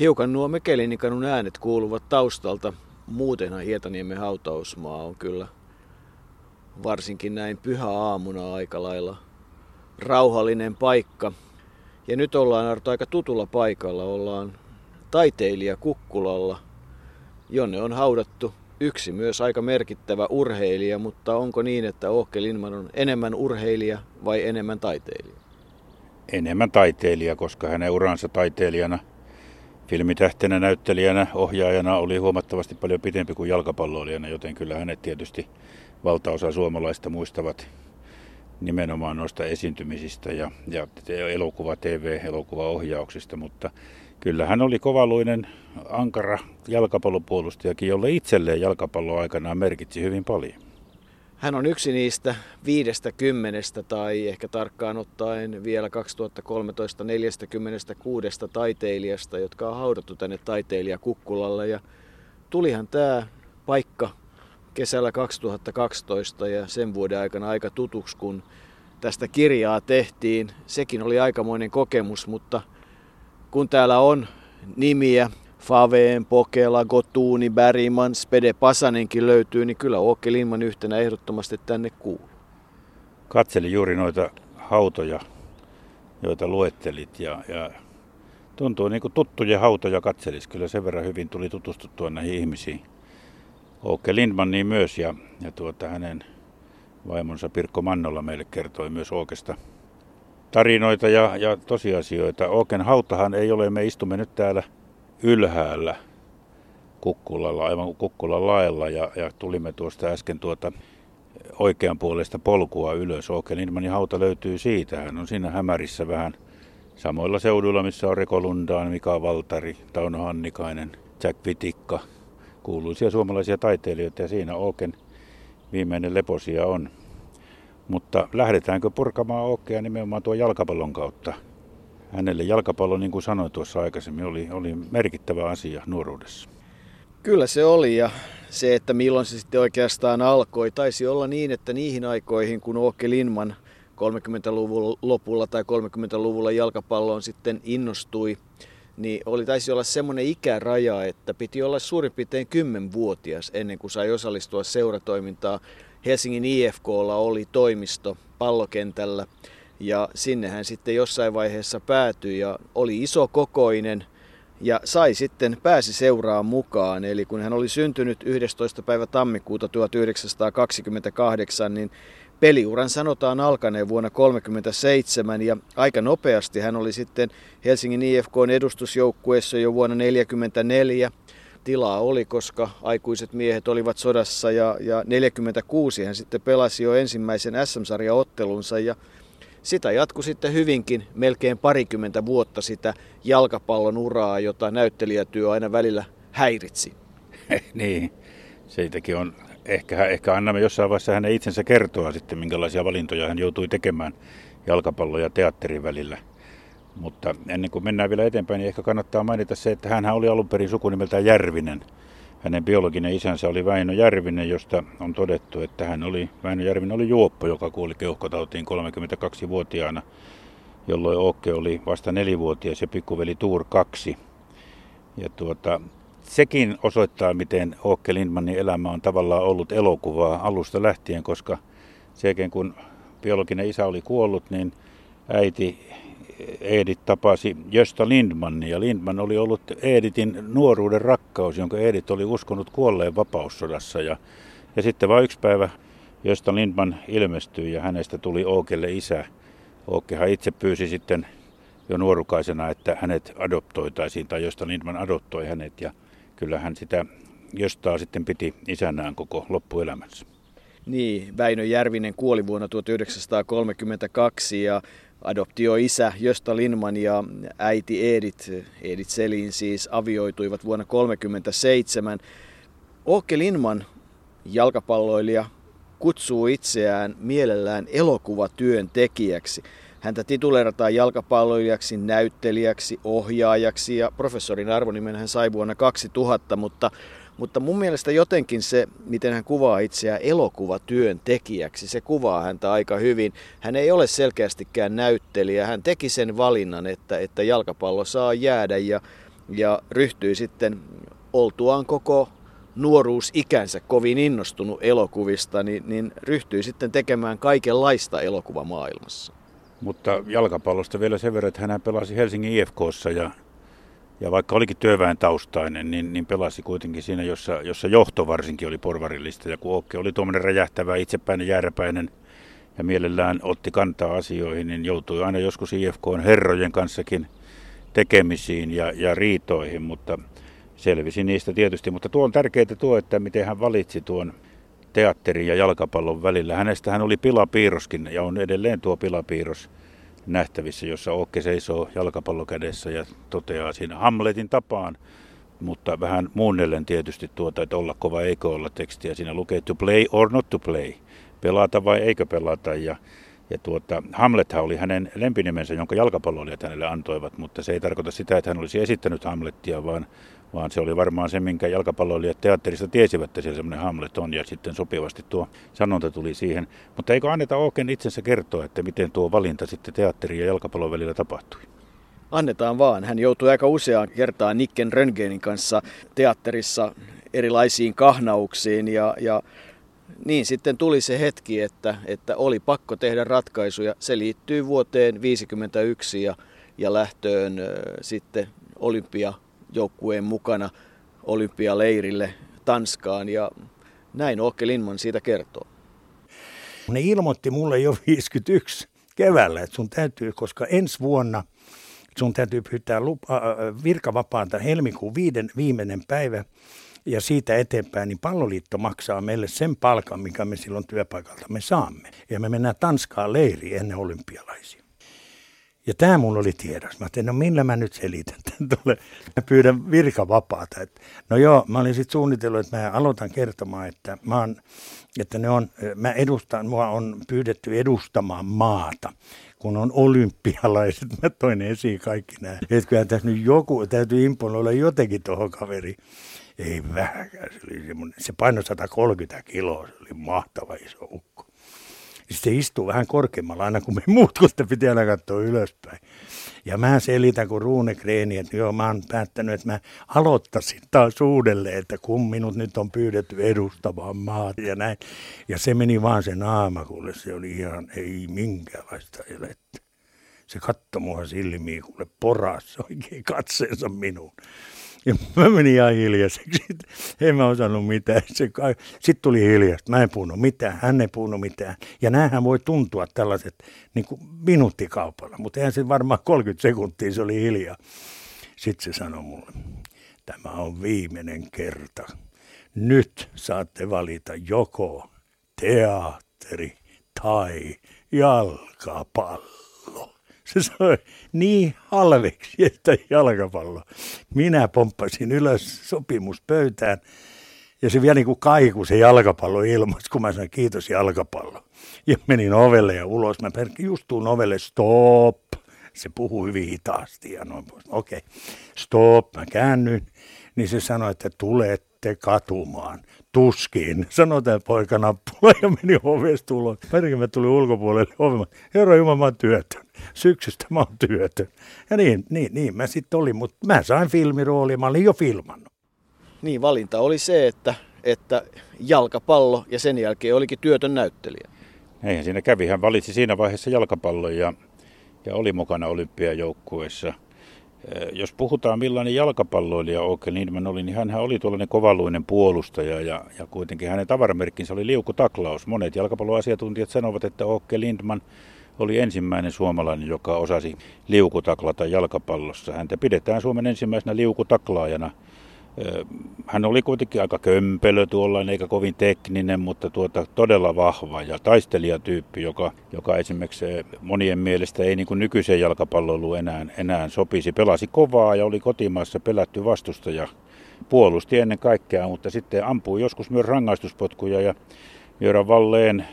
Hiukan nuo Mekelinikanun äänet kuuluvat taustalta. Muutenhan Hietaniemen hautausmaa on kyllä varsinkin näin pyhä aamuna aika lailla rauhallinen paikka. Ja nyt ollaan Arto aika tutulla paikalla. Ollaan taiteilija Kukkulalla, jonne on haudattu yksi myös aika merkittävä urheilija, mutta onko niin, että Åke Lindman on enemmän urheilija vai enemmän taiteilija? Enemmän taiteilija, koska hänen uransa taiteilijana, filmitähtenä, näyttelijänä, ohjaajana oli huomattavasti paljon pitempi kuin jalkapalloilijana, joten kyllä hänet tietysti valtaosa suomalaista muistavat nimenomaan noista esiintymisistä ja, ja elokuva, TV, elokuvaohjauksista, mutta kyllä hän oli kovaluinen, ankara jalkapallopuolustajakin, jolle itselleen jalkapallo aikanaan merkitsi hyvin paljon. Hän on yksi niistä viidestä kymmenestä tai ehkä tarkkaan ottaen vielä 2013 46 taiteilijasta, jotka on haudattu tänne taiteilijakukkulalle. Ja tulihan tämä paikka kesällä 2012 ja sen vuoden aikana aika tutuksi, kun tästä kirjaa tehtiin. Sekin oli aikamoinen kokemus, mutta kun täällä on nimiä, Faveen, Pokela, Gotuuni, Bergman, Spede Pasanenkin löytyy, niin kyllä Åke Lindman yhtenä ehdottomasti tänne kuuluu. Katselin juuri noita hautoja, joita luettelit ja, ja tuntuu niin kuin tuttuja hautoja katselis. Kyllä sen verran hyvin tuli tutustuttua näihin ihmisiin. Åke Lindman niin myös ja, ja tuota, hänen vaimonsa Pirkko Mannolla meille kertoi myös Åkesta tarinoita ja, ja tosiasioita. Åken hautahan ei ole, me istumme nyt täällä ylhäällä Kukkulalla, aivan Kukkulan laella ja, ja tulimme tuosta äsken tuota oikean puolesta polkua ylös. Åke Lindmanin hauta löytyy siitä. Hän on siinä hämärissä vähän samoilla seuduilla, missä on Reko Lundaan, Mika Valtari, Tauno Hannikainen, Jack Vitikka, kuuluisia suomalaisia taiteilijoita ja siinä Åken viimeinen leposia on. Mutta lähdetäänkö purkamaan Åkea nimenomaan tuon jalkapallon kautta? Hänelle jalkapallo, niin kuin sanoin tuossa aikaisemmin, oli, oli merkittävä asia nuoruudessa. Kyllä se oli ja se, että milloin se sitten oikeastaan alkoi, taisi olla niin, että niihin aikoihin, kun Åke Lindman 30-luvun lopulla tai 30-luvulla jalkapalloon sitten innostui, niin oli taisi olla semmoinen ikäraja, että piti olla suurin piirtein 10-vuotias ennen kuin sai osallistua seuratoimintaan. Helsingin IFKlla oli toimisto pallokentällä ja sinne hän sitten jossain vaiheessa päätyi ja oli iso kokoinen ja sai sitten, pääsi seuraan mukaan. Eli kun hän oli syntynyt 11. päivä tammikuuta 1928, niin peliuran sanotaan alkaneen vuonna 1937 ja aika nopeasti hän oli sitten Helsingin IFKn edustusjoukkueessa jo vuonna 1944. Tilaa oli, koska aikuiset miehet olivat sodassa ja, ja 46 hän sitten pelasi jo ensimmäisen SM-sarjaottelunsa ja sitä jatkui sitten hyvinkin melkein parikymmentä vuotta sitä jalkapallon uraa, jota näyttelijätyö aina välillä häiritsi. niin, siitäkin on ehkä, ehkä annamme jossain vaiheessa hänen itsensä kertoa sitten, minkälaisia valintoja hän joutui tekemään jalkapallon ja teatterin välillä. Mutta ennen kuin mennään vielä eteenpäin, niin ehkä kannattaa mainita se, että hän oli alun perin sukunimeltään Järvinen. Hänen biologinen isänsä oli Väinö Järvinen, josta on todettu, että hän oli, Väinö Järvinen oli juoppo, joka kuoli keuhkotautiin 32-vuotiaana, jolloin Åke oli vasta nelivuotias ja pikkuveli Tuur kaksi. Ja tuota, sekin osoittaa, miten Åke Lindmanin elämä on tavallaan ollut elokuvaa alusta lähtien, koska sekin kun biologinen isä oli kuollut, niin äiti Edith tapasi Gösta Lindmanin ja Lindman oli ollut Editin nuoruuden rakkaus, jonka Edith oli uskonut kuolleen vapaussodassa. Ja, ja sitten vain yksi päivä Gösta Lindman ilmestyi ja hänestä tuli Åkelle isä. Åkehan itse pyysi sitten jo nuorukaisena, että hänet adoptoitaisiin tai Gösta Lindman adoptoi hänet ja kyllä hän sitä Göstaa sitten piti isänään koko loppuelämänsä. Niin, Väinö Järvinen kuoli vuonna 1932 ja adoptioisä Josta Linman ja äiti Edith, Edith Selin siis avioituivat vuonna 1937. Åke Linman, jalkapalloilija, kutsuu itseään mielellään elokuvatyön tekijäksi. Häntä tituleerataan jalkapalloilijaksi, näyttelijäksi, ohjaajaksi ja professorin arvonimen hän sai vuonna 2000, mutta mutta mun mielestä jotenkin se, miten hän kuvaa itseään elokuvatyön tekijäksi, se kuvaa häntä aika hyvin. Hän ei ole selkeästikään näyttelijä. Hän teki sen valinnan, että, että jalkapallo saa jäädä ja ja ryhtyi sitten oltuaan koko nuoruusikänsä kovin innostunut elokuvista, niin, niin ryhtyi sitten tekemään kaikenlaista elokuvamaailmassa. Mutta jalkapallosta vielä sen verran, että hän pelasi Helsingin IFKssa ja, ja vaikka olikin työväen taustainen, niin, niin pelasi kuitenkin siinä, jossa, jossa johto varsinkin oli porvarillista. Ja kun Okke oli tuommoinen räjähtävä, itsepäinen, jääräpäinen ja mielellään otti kantaa asioihin, niin joutui aina joskus IFKn herrojen kanssakin tekemisiin ja, ja riitoihin, mutta selvisi niistä tietysti. Mutta tuo on tärkeää tuo, että miten hän valitsi tuon teatterin ja jalkapallon välillä. Hänestä hän oli pilapiirroskin ja on edelleen tuo pilapiirros nähtävissä, jossa Okke seisoo jalkapallo kädessä ja toteaa siinä Hamletin tapaan, mutta vähän muunnellen tietysti tuota, että olla kova eikö olla tekstiä. Siinä lukee to play or not to play, pelata vai eikö pelata. Ja ja tuota, Hamlethan oli hänen lempinimensä, jonka jalkapalloilijat hänelle antoivat, mutta se ei tarkoita sitä, että hän olisi esittänyt Hamlettia, vaan vaan se oli varmaan se, minkä jalkapalloilijat teatterissa tiesivät, että siellä semmoinen Hamlet on, ja sitten sopivasti tuo sanonta tuli siihen. Mutta eikö anneta Oken itsensä kertoa, että miten tuo valinta sitten teatterin ja jalkapallon välillä tapahtui? Annetaan vaan. Hän joutui aika useaan kertaan Nicken Röntgenin kanssa teatterissa erilaisiin kahnauksiin ja, ja niin sitten tuli se hetki, että, että oli pakko tehdä ratkaisuja. Se liittyy vuoteen 1951 ja, ja lähtöön äh, sitten olympia joukkueen mukana olympialeirille Tanskaan ja näin Åke Lindman siitä kertoo. Ne ilmoitti mulle jo 51 keväällä, että sun täytyy, koska ensi vuonna sun täytyy pyytää lupa, äh, virkavapaata helmikuun viiden, viimeinen päivä ja siitä eteenpäin, niin palloliitto maksaa meille sen palkan, mikä me silloin työpaikalta me saamme. Ja me mennään Tanskaan leiriin ennen olympialaisia. Ja tämä mulla oli tiedossa. Mä ajattelin, no millä mä nyt selitän tämän tuolle. Mä pyydän virkavapaata. Et, no joo, mä olin sitten suunnitellut, että mä aloitan kertomaan, että mä oon, että ne on, mä edustan, mua on pyydetty edustamaan maata kun on olympialaiset, mä toin esiin kaikki nämä. Että kyllä tässä nyt joku, täytyy imponoida jotenkin tuohon kaveri. Ei vähäkään, se, oli se painoi 130 kiloa, se oli mahtava iso ukko se istuu vähän korkeammalla aina kuin me muut, kun sitä pitää aina katsoa ylöspäin. Ja mä selitän kuin Ruune Kreeni, että joo, mä oon päättänyt, että mä aloittaisin taas uudelleen, että kun minut nyt on pyydetty edustamaan maata ja näin. Ja se meni vaan sen naama, kuule se oli ihan ei minkäänlaista elettä. Se katsoi mua silmiin, kuule poras oikein katseensa minuun. Ja mä menin ihan hiljaiseksi. En mä osannut mitään. Sitten tuli hiljaista. Mä en puhunut mitään. Hän ei puhunut mitään. Ja näähän voi tuntua tällaiset niin kuin minuuttikaupalla. Mutta eihän se varmaan 30 sekuntia se oli hiljaa. Sitten se sanoi mulle, tämä on viimeinen kerta. Nyt saatte valita joko teatteri tai jalkapallo se soi niin halveksi, että jalkapallo. Minä pomppasin ylös sopimuspöytään ja se vielä niin kuin kaiku se jalkapallo ilmoisi, kun mä sanoin kiitos jalkapallo. Ja menin ovelle ja ulos. Mä just tuun ovelle, stop. Se puhuu hyvin hitaasti ja noin pois. Okei, okay. stop. Mä käännyin. Niin se sanoi, että tulette katumaan tuskin, sanoi tämä poika nappula ja meni ovesta ulos. Mä tuli ulkopuolelle ovelle. Herra Jumala, mä oon työtön syksystä mä oon työtön. Ja niin, niin, niin mä sitten olin, mutta mä sain filmirooli, mä olin jo filmannut. Niin, valinta oli se, että, että jalkapallo ja sen jälkeen olikin työtön näyttelijä. Eihän siinä kävi. Hän valitsi siinä vaiheessa jalkapallon ja, ja oli mukana olympiajoukkueessa. Jos puhutaan millainen jalkapalloilija Åke Lindman oli, niin hän oli tuollainen kovaluinen puolustaja ja, ja kuitenkin hänen tavaramerkkinsä oli liukutaklaus. Monet jalkapalloasiantuntijat sanovat, että Åke Lindman oli ensimmäinen suomalainen, joka osasi liukutaklata jalkapallossa. Häntä pidetään Suomen ensimmäisenä liukutaklaajana. Hän oli kuitenkin aika kömpelö tuollainen, eikä kovin tekninen, mutta tuota, todella vahva ja taistelijatyyppi, joka, joka esimerkiksi monien mielestä ei niin kuin nykyiseen jalkapalloiluun enää, enää sopisi. Pelasi kovaa ja oli kotimaassa pelätty vastustaja. Puolusti ennen kaikkea, mutta sitten ampui joskus myös rangaistuspotkuja ja Jöran Valleen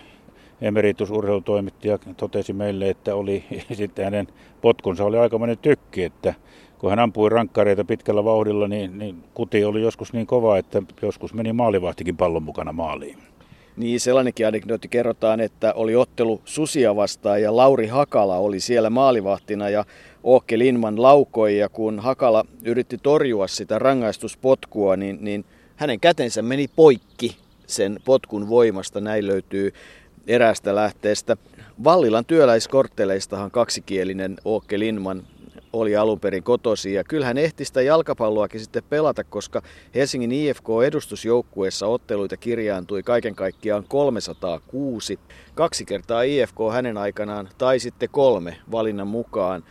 emeritusurheilutoimittaja totesi meille, että oli sitten hänen potkunsa oli aikamoinen tykki, että kun hän ampui rankkareita pitkällä vauhdilla, niin, niin kuti oli joskus niin kova, että joskus meni maalivahtikin pallon mukana maaliin. Niin, sellainenkin anekdootti kerrotaan, että oli ottelu Susia vastaan ja Lauri Hakala oli siellä maalivahtina ja Åke Lindman laukoi ja kun Hakala yritti torjua sitä rangaistuspotkua, niin, niin hänen kätensä meni poikki sen potkun voimasta. Näin löytyy eräästä lähteestä. Vallilan työläiskortteleistahan kaksikielinen Åke Lindman oli alun perin kotosi. Ja kyllähän ehti sitä jalkapalloakin sitten pelata, koska Helsingin IFK-edustusjoukkueessa otteluita kirjaantui kaiken kaikkiaan 306. Kaksi kertaa IFK hänen aikanaan, tai sitten kolme valinnan mukaan,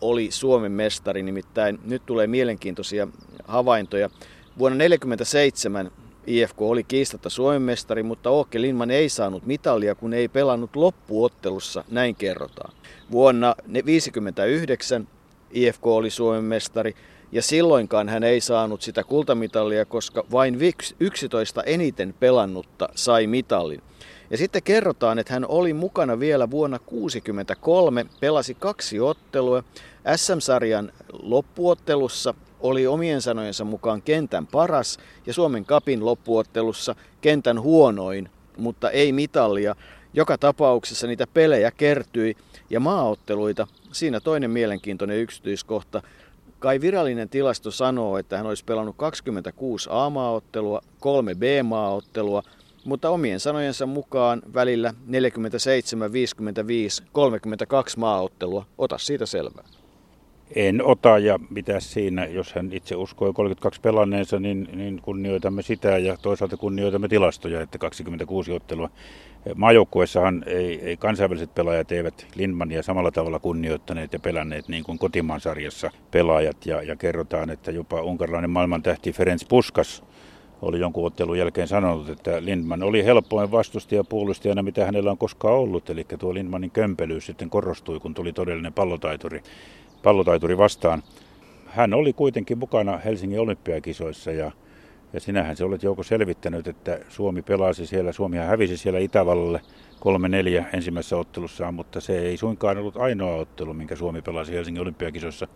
oli Suomen mestari. Nimittäin nyt tulee mielenkiintoisia havaintoja. Vuonna 1947 IFK oli kiistatta Suomen mestari, mutta Åke Lindman ei saanut mitalia, kun ei pelannut loppuottelussa, näin kerrotaan. Vuonna 1959 IFK oli Suomen mestari, ja silloinkaan hän ei saanut sitä kultamitalia, koska vain 11 eniten pelannutta sai mitalin. Ja sitten kerrotaan, että hän oli mukana vielä vuonna 1963, pelasi kaksi ottelua. SM-sarjan loppuottelussa oli omien sanojensa mukaan kentän paras ja Suomen kapin loppuottelussa kentän huonoin, mutta ei mitallia. Joka tapauksessa niitä pelejä kertyi ja maaotteluita. Siinä toinen mielenkiintoinen yksityiskohta. Kai virallinen tilasto sanoo, että hän olisi pelannut 26 A-maaottelua, kolme B-maaottelua, mutta omien sanojensa mukaan välillä 47, 55, 32 maaottelua. Ota siitä selvää. En ota ja mitä siinä, jos hän itse uskoi 32 pelanneensa, niin, niin kunnioitamme sitä ja toisaalta kunnioitamme tilastoja, että 26 ottelua. Maajoukkueessahan ei, ei kansainväliset pelaajat eivät Lindmania samalla tavalla kunnioittaneet ja pelänneet niin kuin kotimaan sarjassa pelaajat. Ja, ja kerrotaan, että jopa unkarilainen maailmantähti Ferenc Puskas oli jonkun ottelun jälkeen sanonut, että Lindman oli helpoin vastustaja puolustajana, mitä hänellä on koskaan ollut. Eli tuo Lindmanin kömpelyys sitten korostui, kun tuli todellinen pallotaituri pallotaituri vastaan. Hän oli kuitenkin mukana Helsingin olympiakisoissa ja, ja sinähän se olet Jouko selvittänyt, että Suomi pelasi siellä, Suomi hävisi siellä Itävallalle 3-4 ensimmäisessä ottelussaan, mutta se ei suinkaan ollut ainoa ottelu, minkä Suomi pelasi Helsingin olympiakisoissa.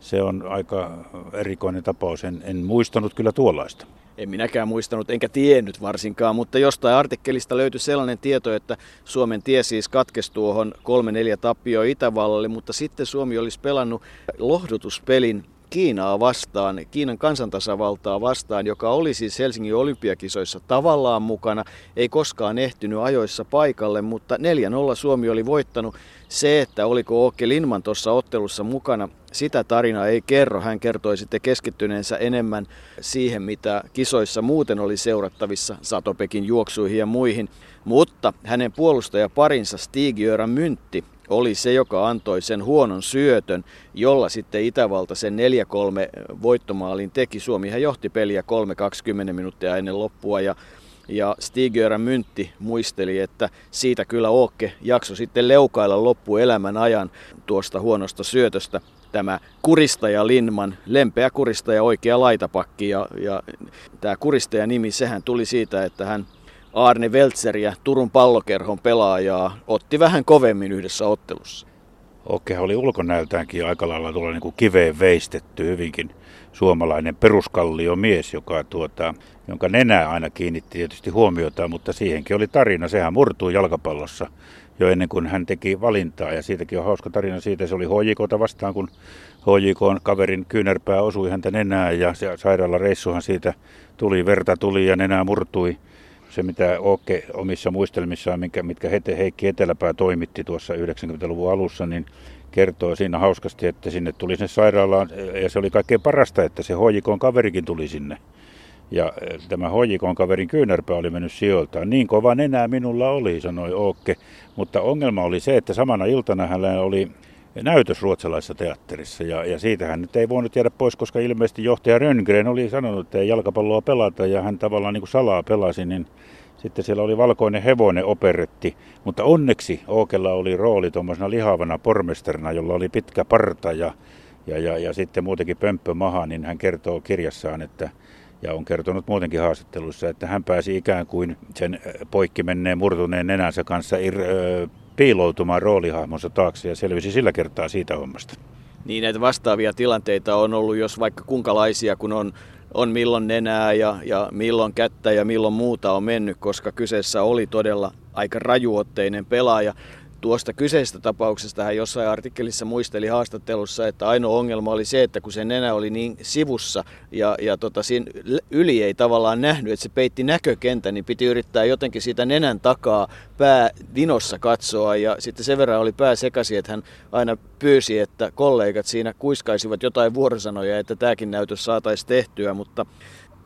Se on aika erikoinen tapaus, en, en muistanut kyllä tuollaista. En minäkään muistanut, enkä tiennyt varsinkaan, mutta jostain artikkelista löytyi sellainen tieto, että Suomen tie siis katkesi tuohon 3-4 tappio Itävallalle, mutta sitten Suomi olisi pelannut lohdutuspelin Kiinaa vastaan, Kiinan kansantasavaltaa vastaan, joka oli siis Helsingin olympiakisoissa tavallaan mukana, ei koskaan ehtynyt ajoissa paikalle, mutta 4-0 Suomi oli voittanut. Se, että oliko Åke Lindman tuossa ottelussa mukana, sitä tarinaa ei kerro. Hän kertoi sitten keskittyneensä enemmän siihen, mitä kisoissa muuten oli seurattavissa, Satopekin juoksuihin ja muihin. Mutta hänen puolustajaparinsa Stig-Göran Myntti oli se, joka antoi sen huonon syötön, jolla sitten Itävalta sen 4-3 voittomaalin teki. Suomihan johti peliä 3-20 minuuttia ennen loppua ja ja stig Myntti muisteli, että siitä kyllä Ookke jakso sitten leukailla loppuelämän ajan tuosta huonosta syötöstä. Tämä kuristaja Linman, lempeä kuristaja, oikea laitapakki ja, ja tämä kuristaja nimi, sehän tuli siitä, että hän Arne Weltzeriä, Turun pallokerhon pelaajaa, otti vähän kovemmin yhdessä ottelussa. Okei, oli ulkonäöltäänkin aika lailla tuolla niin kuin kiveen veistetty hyvinkin suomalainen peruskallio mies, joka tuota, jonka nenää aina kiinnitti tietysti huomiota, mutta siihenkin oli tarina. Sehän murtui jalkapallossa jo ennen kuin hän teki valintaa ja siitäkin on hauska tarina siitä. Se oli HJKta vastaan, kun HJK kaverin kyynärpää osui häntä nenään ja sairaalareissuhan siitä tuli, verta tuli ja nenää murtui se, mitä Oke omissa muistelmissaan, minkä, mitkä Hete, Heikki Eteläpää toimitti tuossa 90-luvun alussa, niin kertoo siinä hauskasti, että sinne tuli sinne sairaalaan, ja se oli kaikkein parasta, että se hoijikon kaverikin tuli sinne. Ja e, tämä hoijikon kaverin kyynärpää oli mennyt sijoiltaan. Niin kova nenää minulla oli, sanoi Ookke. Mutta ongelma oli se, että samana iltana hänellä oli näytös ruotsalaisessa teatterissa. Ja, ja siitä hän nyt ei voinut jäädä pois, koska ilmeisesti johtaja Rönngren oli sanonut, että ei jalkapalloa pelata ja hän tavallaan niin kuin salaa pelasi, niin sitten siellä oli valkoinen hevonen operetti, mutta onneksi Ookella oli rooli tuommoisena lihavana pormestarina, jolla oli pitkä parta ja, ja, ja, ja sitten muutenkin pömppö maha, niin hän kertoo kirjassaan, että ja on kertonut muutenkin haastatteluissa, että hän pääsi ikään kuin sen poikki menneen murtuneen nenänsä kanssa ir, ö, piiloutumaan roolihahmonsa taakse ja selvisi sillä kertaa siitä hommasta. Niin näitä vastaavia tilanteita on ollut, jos vaikka kunkalaisia, kun on, on milloin nenää ja, ja milloin kättä ja milloin muuta on mennyt, koska kyseessä oli todella aika rajuotteinen pelaaja. Tuosta kyseisestä tapauksesta hän jossain artikkelissa muisteli haastattelussa, että ainoa ongelma oli se, että kun se nenä oli niin sivussa ja, ja tota, siinä yli ei tavallaan nähnyt, että se peitti näkökentä, niin piti yrittää jotenkin siitä nenän takaa pää vinossa katsoa ja sitten sen verran oli pää sekaisin, että hän aina pyysi, että kollegat siinä kuiskaisivat jotain vuorosanoja, että tämäkin näytös saataisiin tehtyä, mutta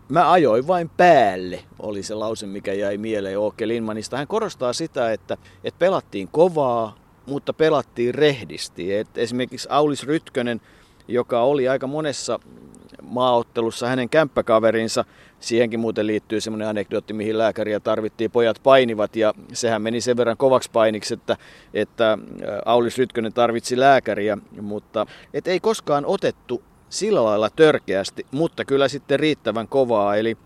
Mä ajoin vain päälle, oli se lause, mikä jäi mieleen Åke Lindmanista. Hän korostaa sitä, että, että pelattiin kovaa, mutta pelattiin rehdisti. Et esimerkiksi Aulis Rytkönen, joka oli aika monessa maaottelussa hänen kämppäkaverinsa, siihenkin muuten liittyy semmoinen anekdootti, mihin lääkäriä tarvittiin, pojat painivat ja sehän meni sen verran kovaksi painiksi, että, että Aulis Rytkönen tarvitsi lääkäriä, mutta et ei koskaan otettu sillä lailla törkeästi, mutta kyllä sitten riittävän kovaa. Eli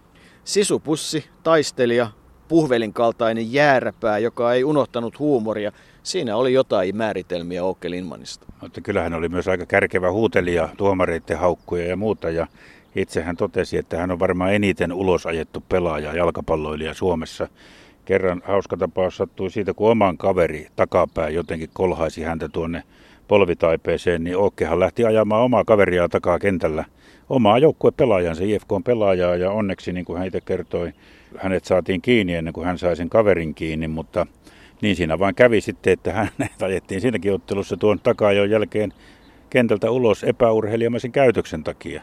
sisupussi, taistelija, puhvelin kaltainen jääräpää, joka ei unohtanut huumoria. Siinä oli jotain määritelmiä Åke Lindmanista. Mutta kyllähän oli myös aika kärkevä huutelija, tuomareiden haukkuja ja muuta. Ja itse hän totesi, että hän on varmaan eniten ulosajettu pelaaja, jalkapalloilija Suomessa. Kerran hauska tapaus sattui siitä, kun oman kaveri takapää jotenkin kolhaisi häntä tuonne polvitaipeeseen, niin Ookkehan lähti ajamaan omaa kaveriaan takaa kentällä. Omaa joukkuepelaajansa, IFK on pelaajaa ja onneksi, niin kuin hän itse kertoi, hänet saatiin kiinni ennen kuin hän sai sen kaverin kiinni, mutta niin siinä vaan kävi sitten, että hän ajettiin siinäkin ottelussa tuon takaa jo jälkeen kentältä ulos epäurheilijamaisen käytöksen takia.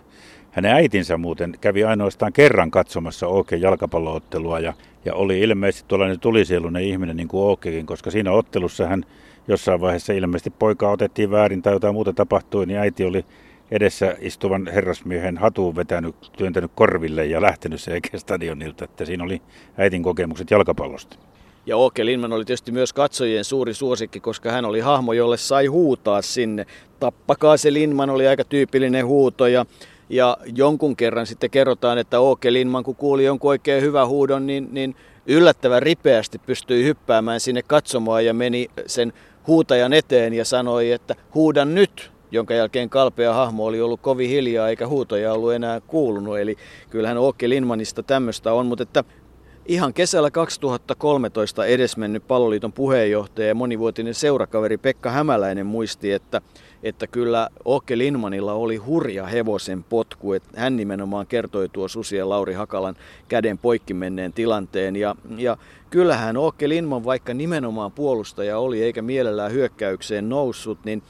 Hänen äitinsä muuten kävi ainoastaan kerran katsomassa Ooken jalkapalloottelua ja, ja oli ilmeisesti tuollainen tulisielunen ihminen niin kuin Ookekin, koska siinä ottelussa hän jossain vaiheessa ilmeisesti poika otettiin väärin tai jotain muuta tapahtui, niin äiti oli edessä istuvan herrasmiehen hatuun vetänyt, työntänyt korville ja lähtenyt se stadionilta, että siinä oli äitin kokemukset jalkapallosta. Ja Åke Lindman oli tietysti myös katsojien suuri suosikki, koska hän oli hahmo, jolle sai huutaa sinne. Tappakaa se Lindman oli aika tyypillinen huuto ja, ja jonkun kerran sitten kerrotaan, että Åke Lindman kun kuuli jonkun oikein hyvän huudon, niin, niin yllättävän ripeästi pystyi hyppäämään sinne katsomaan ja meni sen huutajan eteen ja sanoi, että huudan nyt, jonka jälkeen kalpea hahmo oli ollut kovin hiljaa eikä huutoja ollut enää kuulunut. Eli kyllähän Åke Lindmanista tämmöistä on, mutta että ihan kesällä 2013 edesmennyt palloliiton puheenjohtaja ja monivuotinen seurakaveri Pekka Hämäläinen muisti, että että kyllä Okke Lindmanilla oli hurja hevosen potku. Että hän nimenomaan kertoi tuo Susi ja Lauri Hakalan käden poikki menneen tilanteen. Ja, ja kyllähän Okke Lindman, vaikka nimenomaan puolustaja oli eikä mielellään hyökkäykseen noussut, niin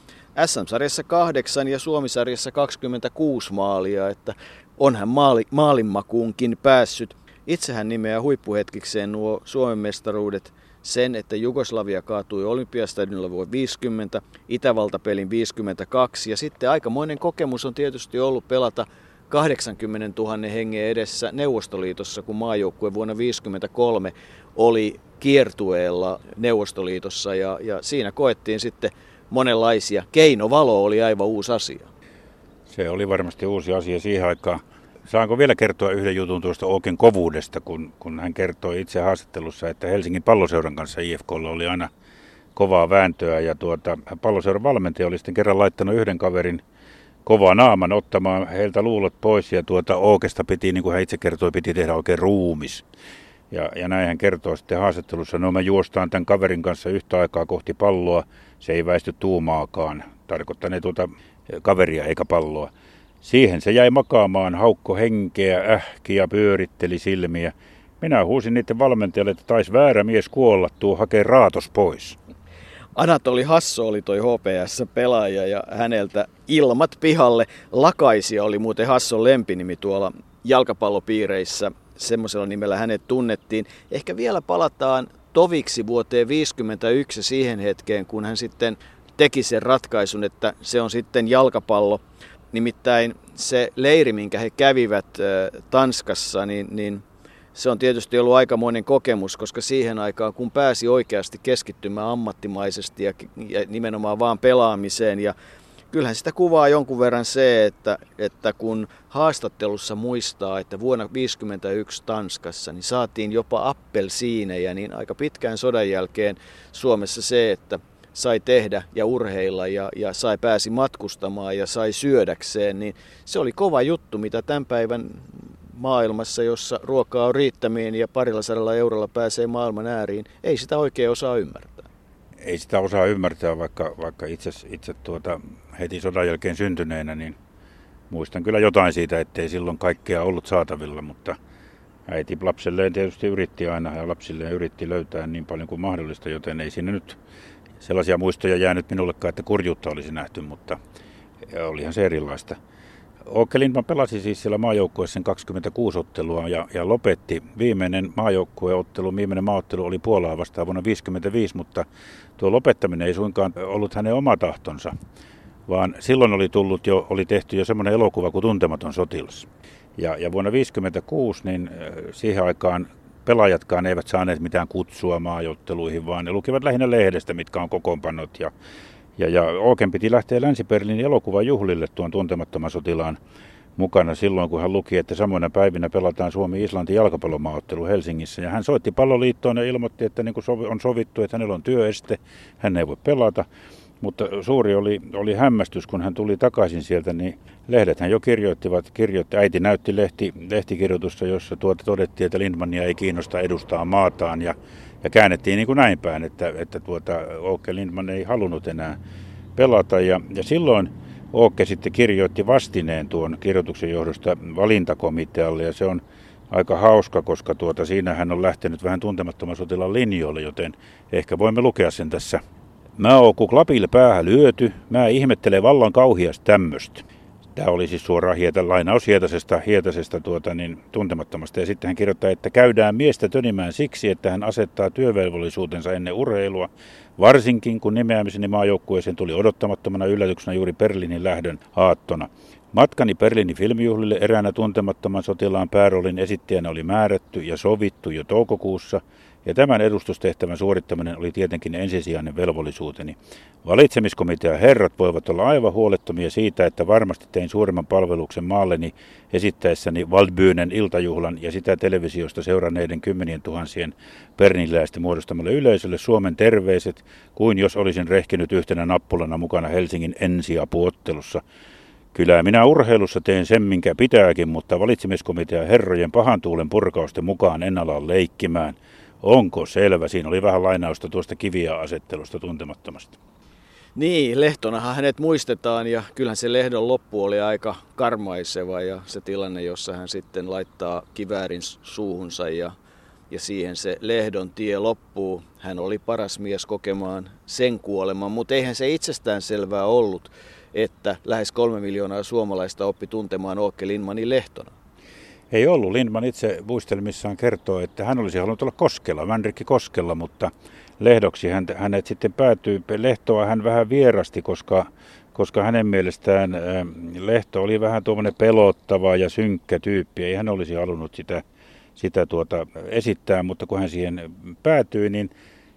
SM-sarjassa kahdeksan ja Suomisarjassa 26 maalia, että on hän maali, maalinmakuunkin päässyt. Itsehän nimeää huippuhetkikseen nuo Suomen mestaruudet – sen, että Jugoslavia kaatui Olympiastadionilla vuonna 50, Itävalta-pelin 52 ja sitten aikamoinen kokemus on tietysti ollut pelata 80 000 hengen edessä Neuvostoliitossa, kun maajoukkue vuonna 1953 oli kiertueella Neuvostoliitossa ja, ja siinä koettiin sitten monenlaisia. Keinovalo oli aivan uusi asia. Se oli varmasti uusi asia siihen aikaan. Saanko vielä kertoa yhden jutun tuosta Oken kovuudesta, kun, kun hän kertoi itse haastattelussa, että Helsingin palloseuran kanssa IFKlla oli aina kovaa vääntöä ja tuota, palloseuran valmentaja oli sitten kerran laittanut yhden kaverin kovaa naaman ottamaan heiltä luulot pois ja tuota Ookesta piti, niin kuin hän itse kertoi, piti tehdä oikein ruumis. Ja, ja näin hän kertoo sitten haastattelussa, no me juostaan tämän kaverin kanssa yhtä aikaa kohti palloa, se ei väisty tuumaakaan, tarkoittaa ne tuota kaveria eikä palloa. Siihen se jäi makaamaan, haukko henkeä, ähki ja pyöritteli silmiä. Minä huusin niiden valmentajalle, että taisi väärä mies kuolla, tuu hakee raatos pois. Anatoli Hasso oli toi HPS-pelaaja ja häneltä ilmat pihalle. Lakaisia oli muuten Hasson lempinimi tuolla jalkapallopiireissä. Semmoisella nimellä hänet tunnettiin. Ehkä vielä palataan toviksi vuoteen 1951 siihen hetkeen, kun hän sitten teki sen ratkaisun, että se on sitten jalkapallo – Nimittäin se leiri, minkä he kävivät Tanskassa, niin, niin se on tietysti ollut aikamoinen kokemus, koska siihen aikaan, kun pääsi oikeasti keskittymään ammattimaisesti ja, ja nimenomaan vaan pelaamiseen ja kyllähän sitä kuvaa jonkun verran se, että, että kun haastattelussa muistaa, että vuonna 1951 Tanskassa niin saatiin jopa appelsiinejä, niin aika pitkään sodan jälkeen Suomessa se, että sai tehdä ja urheilla ja, ja sai pääsi matkustamaan ja sai syödäkseen, niin se oli kova juttu, mitä tämän päivän maailmassa, jossa ruokaa on riittämiin ja parilla sadalla eurolla pääsee maailman ääriin, ei sitä oikein osaa ymmärtää. ei sitä osaa ymmärtää, vaikka, vaikka itse, itse tuota, heti sodan jälkeen syntyneenä, niin muistan kyllä jotain siitä, ettei silloin kaikkea ollut saatavilla, mutta äiti lapselleen tietysti yritti aina ja lapsilleen yritti löytää niin paljon kuin mahdollista, joten ei siinä nyt sellaisia muistoja jäänyt minullekaan, että kurjuutta olisi nähty, mutta olihan se erilaista. Åke Lindman pelasi siis siellä maajoukkueessa 26 ottelua ja, ja lopetti. Viimeinen maajoukkueottelu, viimeinen maaottelu oli Puolaa vastaan vuonna 1955, mutta tuo lopettaminen ei suinkaan ollut hänen oma tahtonsa, vaan silloin oli tullut jo, oli tehty jo semmoinen elokuva kuin Tuntematon sotilas. Ja, ja vuonna 1956 niin siihen aikaan pelaajatkaan eivät saaneet mitään kutsua maajotteluihin, vaan ne lukivat lähinnä lehdestä, mitkä on kokoonpannot ja ja, ja Oken piti lähteä Länsi-Berliinin elokuvajuhlille tuon tuntemattoman sotilaan mukana silloin, kun hän luki, että samoina päivinä pelataan Suomi-Islanti jalkapallomaaottelu Helsingissä. Ja hän soitti palloliittoon ja ilmoitti, että niin kuin on sovittu, että hänellä on työeste, hän ei voi pelata. Mutta suuri oli, oli hämmästys, kun hän tuli takaisin sieltä, niin lehdethän jo kirjoittivat, kirjoitti, äiti näytti lehti, lehtikirjoitusta, jossa tuota todettiin, että Lindmania ei kiinnosta edustaa maataan ja ja käännettiin niin kuin näin päin, että, että tuota, Åke Lindman ei halunnut enää pelata. Ja, ja silloin Åke sitten kirjoitti vastineen tuon kirjoituksen johdosta valintakomitealle ja se on aika hauska, koska tuota, siinä hän on lähtenyt vähän tuntemattoman sotilaan linjoille, joten ehkä voimme lukea sen tässä. Mä oon kun klapille päähän lyöty, mä ihmettelen vallan kauhias tämmöstä. Tämä oli siis suoraan hietä, lainaus Hietasesta, Hietasesta tuota, niin, tuntemattomasta. Ja sitten hän kirjoittaa, että käydään miestä tönimään siksi, että hän asettaa työvelvollisuutensa ennen urheilua, varsinkin kun nimeämiseni maajoukkueeseen tuli odottamattomana yllätyksenä juuri Berliinin lähdön aattona. Matkani Berliinin filmijuhlille eräänä tuntemattoman sotilaan pääroolin esittäjänä oli määrätty ja sovittu jo toukokuussa – ja tämän edustustehtävän suorittaminen oli tietenkin ensisijainen velvollisuuteni. Valitsemiskomitean herrat voivat olla aivan huolettomia siitä, että varmasti tein suuremman palveluksen maalleni esittäessäni Waldbyynen iltajuhlan ja sitä televisiosta seuranneiden kymmenien tuhansien perniläisten muodostamalle yleisölle Suomen terveiset, kuin jos olisin rehkinyt yhtenä nappulana mukana Helsingin ensiapuottelussa. Kyllä minä urheilussa teen sen, minkä pitääkin, mutta valitsemiskomitean herrojen pahan tuulen purkausten mukaan en ala leikkimään – Onko selvä? Siinä oli vähän lainausta tuosta kiviä asettelusta tuntemattomasta. Niin, Lehtonahan hänet muistetaan ja kyllähän se Lehdon loppu oli aika karmaiseva ja se tilanne, jossa hän sitten laittaa kiväärin suuhunsa ja, ja siihen se Lehdon tie loppuu. Hän oli paras mies kokemaan sen kuoleman, mutta eihän se itsestään selvää ollut, että lähes kolme miljoonaa suomalaista oppi tuntemaan Åke Lindmanin Lehtona. Ei ollut. Lindman itse muistelmissaan kertoo, että hän olisi halunnut olla Koskella, Vänrikki Koskella, mutta lehdoksi hänet sitten päätyi. Lehtoa hän vähän vierasti, koska, koska hänen mielestään Lehto oli vähän tuommoinen pelottava ja synkkä tyyppi. Ei hän olisi halunnut sitä, sitä tuota esittää, mutta kun hän siihen päätyi, niin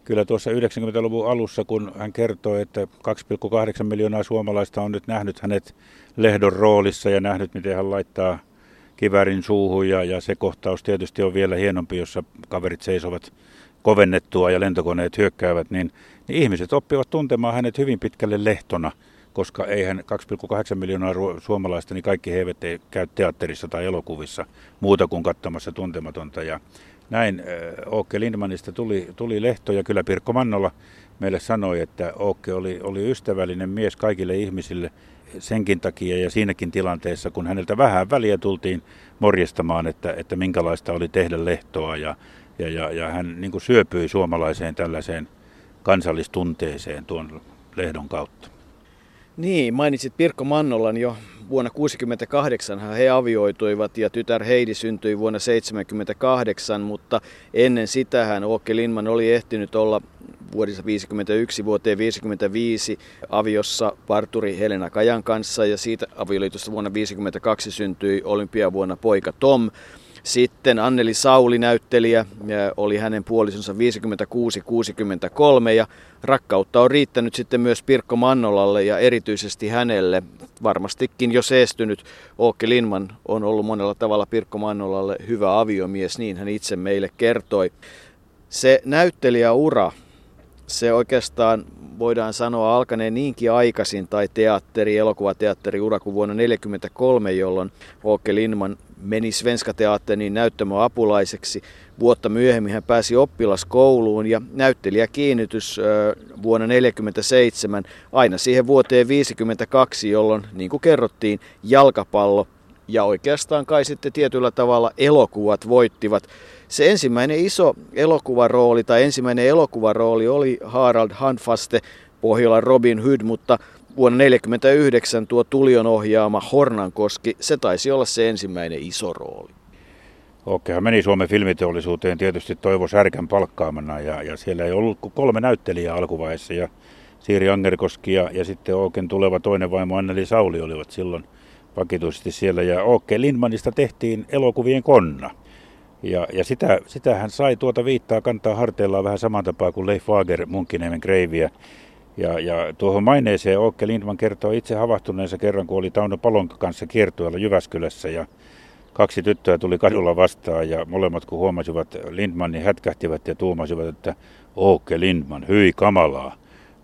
kyllä tuossa 90-luvun alussa, kun hän kertoi, että 2,8 miljoonaa suomalaista on nyt nähnyt hänet Lehdon roolissa ja nähnyt, miten hän laittaa kivärin suuhun ja, ja se kohtaus tietysti on vielä hienompi, jossa kaverit seisovat kovennettua ja lentokoneet hyökkäävät, niin, niin ihmiset oppivat tuntemaan hänet hyvin pitkälle lehtona, koska eihän 2,8 miljoonaa suomalaista, niin kaikki he eivät käy teatterissa tai elokuvissa muuta kuin katsomassa tuntematonta. Ja näin Åke Lindmanista tuli, tuli lehto ja kyllä Pirkko Mannola meille sanoi, että Åke oli, oli ystävällinen mies kaikille ihmisille – senkin takia ja siinäkin tilanteessa, kun häneltä vähän väliä tultiin morjestamaan, että, että minkälaista oli tehdä lehtoa ja, ja, ja, ja hän niin syöpyi suomalaiseen tällaiseen kansallistunteeseen tuon lehdon kautta. Niin, mainitsit Pirkko Mannolan jo vuonna 1968 he avioituivat ja tytär Heidi syntyi vuonna 1978, mutta ennen sitä hän Åke Lindman oli ehtinyt olla vuodessa 51 vuoteen 55 aviossa parturi Helena Kajan kanssa ja siitä avioliitosta vuonna 52 syntyi olympiavuonna poika Tom. Sitten Anneli Sauli näyttelijä oli hänen puolisonsa 56-63 ja rakkautta on riittänyt sitten myös Pirkko Mannolalle ja erityisesti hänelle. Varmastikin jo seestynyt Åke Lindman on ollut monella tavalla Pirkko Mannolalle hyvä aviomies, niin hän itse meille kertoi. Se näyttelijäura se oikeastaan voidaan sanoa alkaneen niinkin aikaisin tai teatteri, elokuvateatteri ura kuin vuonna 1943, jolloin Åke Lindman meni Svenska Teatterin näyttämöapulaiseksi. Vuotta myöhemmin hän pääsi oppilaskouluun ja näyttelijäkiinnitys vuonna 1947 aina siihen vuoteen 1952, jolloin niin kuin kerrottiin jalkapallo ja oikeastaan kai sitten tietyllä tavalla elokuvat voittivat. Se ensimmäinen iso elokuvarooli tai ensimmäinen elokuvarooli oli Harald Hanfaste Pohjolan Robin Hood, mutta vuonna 1949 tuo Tulion ohjaama Hornankoski, se taisi olla se ensimmäinen iso rooli. Okei, meni Suomen filmiteollisuuteen tietysti Toivo Särkän palkkaamana ja, ja siellä ei ollut kuin kolme näyttelijää alkuvaiheessa ja Siiri Angerkoski ja, ja sitten Oken tuleva toinen vaimo Anneli Sauli olivat silloin vakituisesti siellä ja Oke Lindmanista tehtiin elokuvien konna. Ja, ja sitä, sitä hän sai tuota viittaa kantaa harteillaan vähän saman tapaa kuin Leif Wager Munkkiniemen kreiviä. Ja, ja tuohon maineeseen Okke Lindman kertoo itse havahtuneensa kerran, kun oli Tauno Palon kanssa kiertueella Jyväskylässä ja kaksi tyttöä tuli kadulla vastaan ja molemmat kun huomasivat Lindman, niin hätkähtivät ja tuumasivat, että Okke Lindman, hyi kamalaa.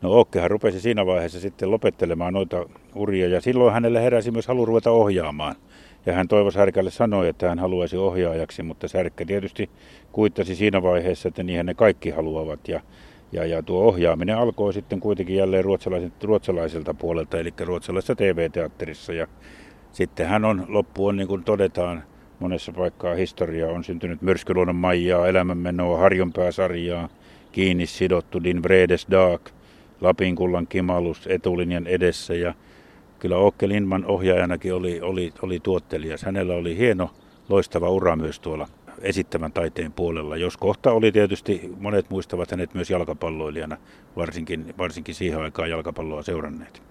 No Okkehan rupesi siinä vaiheessa sitten lopettelemaan noita uria ja silloin hänelle heräsi myös halu ruveta ohjaamaan. Ja hän toivo Särkälle sanoi, että hän haluaisi ohjaajaksi, mutta Särkkä tietysti kuittasi siinä vaiheessa, että niinhän ne kaikki haluavat. Ja, ja, ja tuo ohjaaminen alkoi sitten kuitenkin jälleen ruotsalaiselta puolelta, eli ruotsalaisessa TV-teatterissa. Ja sitten hän on, loppu on niin kuin todetaan, monessa paikkaa historiaa on syntynyt Myrskyluonnon Maijaa, Elämänmenoa, Harjonpääsarjaa, Kiinni sidottu, Din Vredes Dag, Lapinkullan kimalus etulinjan edessä ja kyllä Okke Lindman ohjaajanakin oli, oli, oli tuottelija. Hänellä oli hieno, loistava ura myös tuolla esittävän taiteen puolella. Jos kohta oli tietysti, monet muistavat hänet myös jalkapalloilijana, varsinkin, varsinkin siihen aikaan jalkapalloa seuranneet.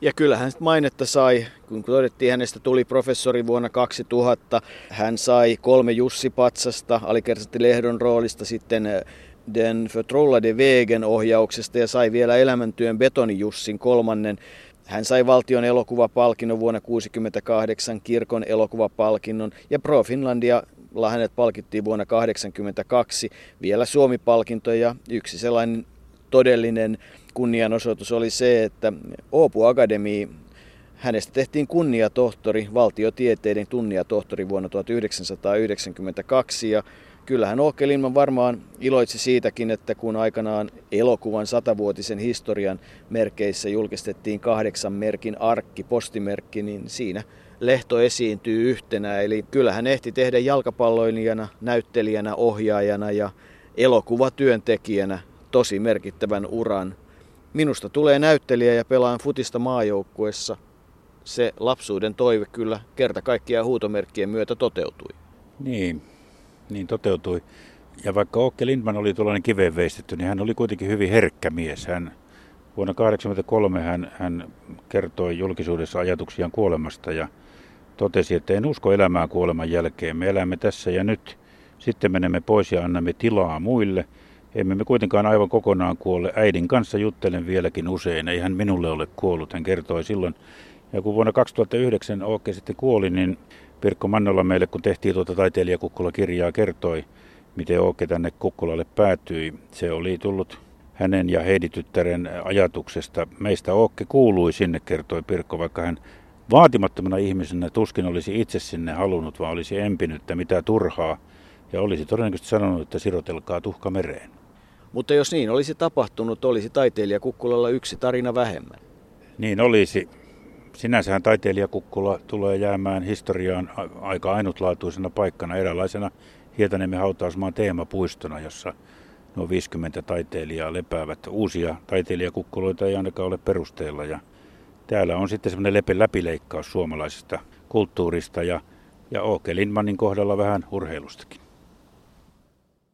Ja kyllä hän mainetta sai, kun todettiin hänestä tuli professori vuonna 2000. Hän sai kolme Jussi Patsasta, alikersantti Lehdon roolista, sitten eh, Den förtrollade vägen ohjauksesta ja sai vielä elämäntyön Betonijussin kolmannen hän sai valtion elokuvapalkinnon vuonna 1968, kirkon elokuvapalkinnon ja Pro Finlandia hänet palkittiin vuonna 1982. Vielä Suomi-palkinto ja yksi sellainen todellinen kunnianosoitus oli se, että Oopu Akademi Hänestä tehtiin kunniatohtori, valtiotieteiden kunniatohtori vuonna 1992 ja kyllähän Åke Lindman varmaan iloitsi siitäkin, että kun aikanaan elokuvan satavuotisen historian merkeissä julkistettiin kahdeksan merkin arkki, postimerkki, niin siinä Lehto esiintyy yhtenä. Eli kyllähän ehti tehdä jalkapalloilijana, näyttelijänä, ohjaajana ja elokuvatyöntekijänä tosi merkittävän uran. Minusta tulee näyttelijä ja pelaan futista maajoukkuessa. Se lapsuuden toive kyllä kerta kaikkiaan huutomerkkien myötä toteutui. Niin, niin toteutui. Ja vaikka Åke Lindman oli tuollainen kiveen veistetty, niin hän oli kuitenkin hyvin herkkä mies. Hän, vuonna 1983 hän, hän kertoi julkisuudessa ajatuksiaan kuolemasta ja totesi, että en usko elämään kuoleman jälkeen. Me elämme tässä ja nyt. Sitten menemme pois ja annamme tilaa muille. Emme me kuitenkaan aivan kokonaan kuole. Äidin kanssa juttelen vieläkin usein. Ei hän minulle ole kuollut, hän kertoi silloin. Ja kun vuonna 2009 Åke sitten kuoli, niin Pirkko Mannola meille, kun tehtiin tuota taiteilijakukkola-kirjaa, kertoi, miten Ooke tänne Kukkolalle päätyi. Se oli tullut hänen ja Heidi-tyttären ajatuksesta. Meistä Ookke kuului sinne, kertoi Pirkko, vaikka hän vaatimattomana ihmisenä tuskin olisi itse sinne halunnut, vaan olisi empinyt, että mitä turhaa. Ja olisi todennäköisesti sanonut, että sirotelkaa tuhka mereen. Mutta jos niin olisi tapahtunut, olisi taiteilija Kukkulalla yksi tarina vähemmän. Niin olisi. Sinänsähän taiteilijakukkula tulee jäämään historiaan aika ainutlaatuisena paikkana, eräänlaisena Hietaniemen hautausmaan teemapuistona, jossa nuo 50 taiteilijaa lepäävät. Uusia taiteilijakukkuloita ei ainakaan ole perusteella ja täällä on sitten semmoinen lepe läpileikkaus suomalaisesta kulttuurista ja, ja Åke Lindmanin kohdalla vähän urheilustakin.